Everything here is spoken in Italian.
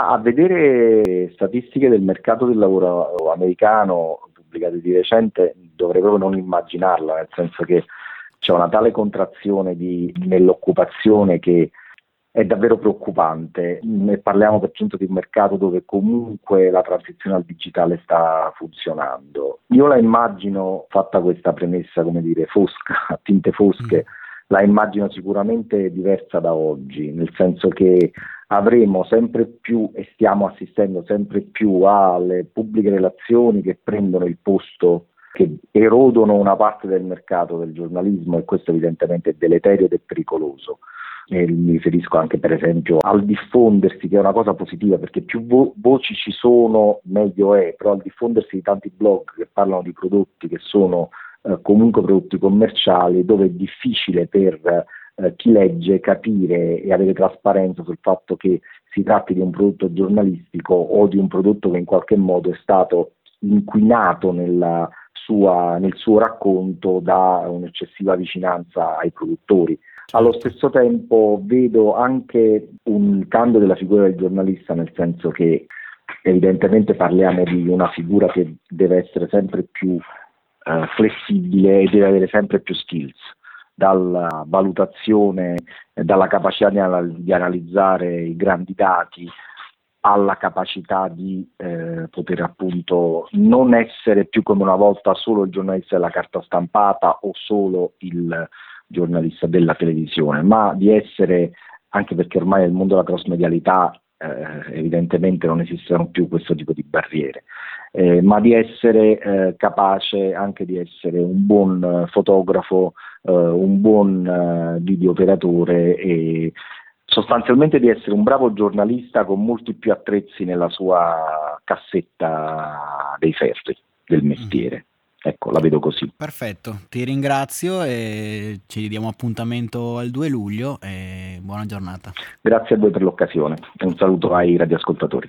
Ma a vedere statistiche del mercato del lavoro americano pubblicate di recente dovrei proprio non immaginarla, nel senso che c'è una tale contrazione di, nell'occupazione che è davvero preoccupante. Ne parliamo per giunta di un mercato dove comunque la transizione al digitale sta funzionando. Io la immagino, fatta questa premessa, come dire, fosca, a tinte fosche, mm. La immagino sicuramente diversa da oggi, nel senso che avremo sempre più e stiamo assistendo sempre più alle pubbliche relazioni che prendono il posto che erodono una parte del mercato del giornalismo e questo evidentemente è deleterio ed è pericoloso. E mi riferisco anche per esempio al diffondersi, che è una cosa positiva perché più vo- voci ci sono meglio è, però al diffondersi di tanti blog che parlano di prodotti che sono comunque prodotti commerciali, dove è difficile per eh, chi legge capire e avere trasparenza sul fatto che si tratti di un prodotto giornalistico o di un prodotto che in qualche modo è stato inquinato nella sua, nel suo racconto da un'eccessiva vicinanza ai produttori. Allo stesso tempo vedo anche un cambio della figura del giornalista, nel senso che evidentemente parliamo di una figura che deve essere sempre più eh, flessibile e deve avere sempre più skills, dalla valutazione, dalla capacità di, di analizzare i grandi dati alla capacità di eh, poter appunto non essere più come una volta solo il giornalista della carta stampata o solo il giornalista della televisione, ma di essere, anche perché ormai nel mondo della cross medialità eh, evidentemente non esistono più questo tipo di barriere, eh, ma di essere eh, capace anche di essere un buon fotografo, eh, un buon eh, videooperatore e sostanzialmente di essere un bravo giornalista con molti più attrezzi nella sua cassetta dei ferri del mestiere. Ecco, la vedo così. Perfetto, ti ringrazio e ci diamo appuntamento al 2 luglio e buona giornata. Grazie a voi per l'occasione e un saluto ai radioascoltatori.